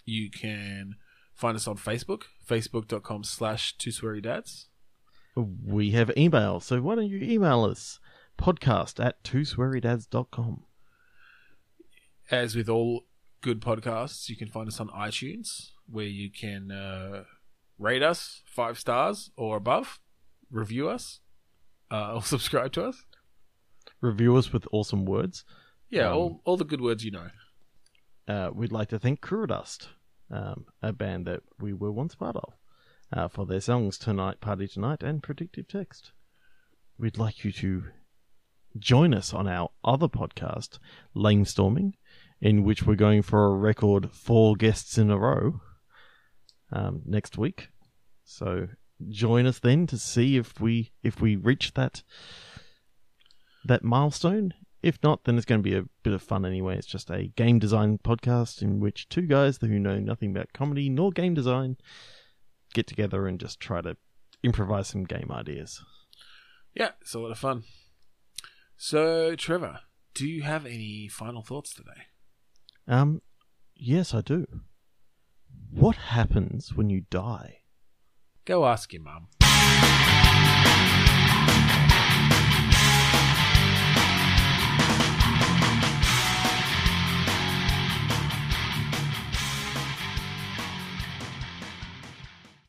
You can find us on Facebook, facebook.com slash twoswearydads. We have email, so why don't you email us? Podcast at twoswearydads.com. as with all good podcasts, you can find us on iTunes, where you can uh, rate us five stars or above, review us, uh, [LAUGHS] or subscribe to us. Review us with awesome words. Yeah, Um, all all the good words you know. uh, we'd like to thank Kurodust, um, a band that we were once part of, uh, for their songs Tonight, Party Tonight, and Predictive Text. We'd like you to join us on our other podcast, Lame Storming, in which we're going for a record four guests in a row um, next week. So join us then to see if we if we reach that that milestone. If not, then it's going to be a bit of fun anyway. It's just a game design podcast in which two guys who know nothing about comedy nor game design get together and just try to improvise some game ideas. Yeah, it's a lot of fun. So, Trevor, do you have any final thoughts today? Um, yes, I do. What happens when you die? Go ask your mum.